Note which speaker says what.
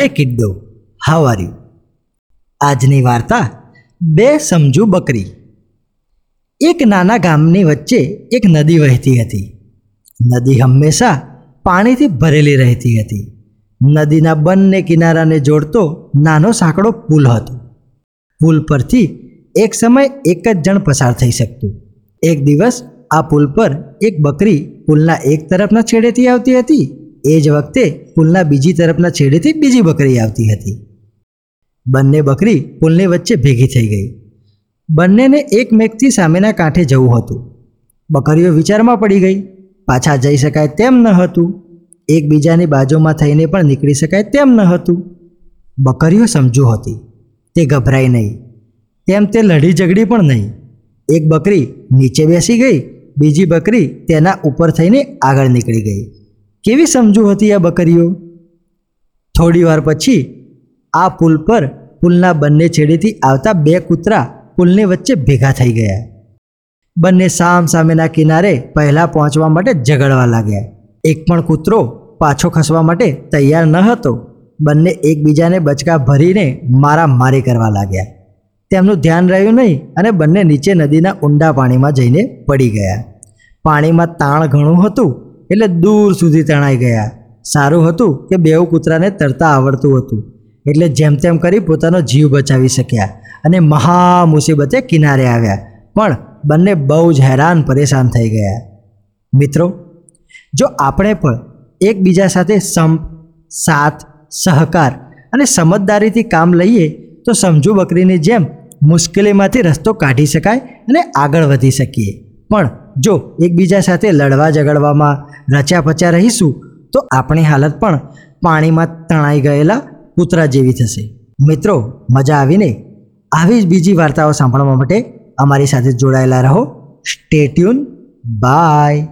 Speaker 1: હે kiddo. How are you આજની વાર્તા, બે સમજુ બકરી. એક નાના ગામની વચ્ચે એક નદી વહેતી હતી. નદી હંમેશા પાણીથી ભરેલી રહેતી હતી. નદીના બંને કિનારાને જોડતો નાનો સાંકડો પુલ હતો. પુલ પરથી એક સમય એક જ જણ પસાર થઈ શકતું. એક દિવસ આ પુલ પર એક બકરી પુલના એક તરફના છેડેથી આવતી હતી. એ જ વખતે પુલના બીજી તરફના છેડેથી બીજી બકરી આવતી હતી. બંને બકરી પુલની વચ્ચે ભેગી થઈ ગઈ. બંનેને એક મેઘથી સામેના કાંઠે જવું હતું. બકરીઓ વિચારમાં પડી ગઈ, પાછા જઈ શકાય તેમ ન હતું. એકબીજાની બાજુમાં થઈને પણ નીકળી શકાય તેમ ન હતું. બકરીઓ સમજુ હતી, તે ગભરાઈ નહીં. તેમ તે લડી ઝઘડી પણ નહીં. એક બકરી નીચે બેસી ગઈ, બીજી બકરી તેના ઉપર થઈને આગળ નીકળી ગઈ. કેવી સમજુ હતી આ બકરીઓ? થોડીવાર પછી આ પુલ પર પુલના બંને છેડેથી આવતા બે કૂતરા પુલની વચ્ચે ભેગા થઈ ગયા. બંને સામ સામેના કિનારે પહેલાં પહોંચવા માટે ઝઘડવા લાગ્યા. એક પણ કૂતરો પાછો ખસવા માટે તૈયાર ન હતો. બંને એકબીજાને બચકા ભરીને મારામારી કરવા લાગ્યા. તેમનું ધ્યાન રહ્યું નહીં અને બંને નીચે નદીના ઊંડા પાણીમાં જઈને પડી ગયા. પાણીમાં તાણ ઘણું હતું એટલે દૂર સુધી તણાઈ ગયા. સારું હતું કે બેઉ કૂતરાને તરતા આવડતું હતું. એટલે જેમ તેમ કરી પોતાનો જીવ બચાવી શક્યા અને મહા મુસીબતે કિનારે આવ્યા. પણ બંને બહુ જ હેરાન પરેશાન થઈ ગયા. મિત્રો, જો આપણે પણ એકબીજા સાથે સંપ સાથ, સહકાર અને સમજદારીથી કામ લઈએ, તો સમજુ બકરીની જેમ મુશ્કેલીમાંથી રસ્તો કાઢી શકાય અને આગળ વધી શકીએ. પણ જો એકબીજા સાથે લડવા ઝઘડવામાં રચ્યા પચ્યા રહીશું, તો આપણી હાલત પણ પાણીમાં તણાઈ ગયેલા કૂતરા જેવી થશે. મિત્રો, મજા આવીને આવી જ બીજી વાર્તાઓ સાંભળવા માટે અમારી સાથે જોડાયેલા રહો. Stay tuned by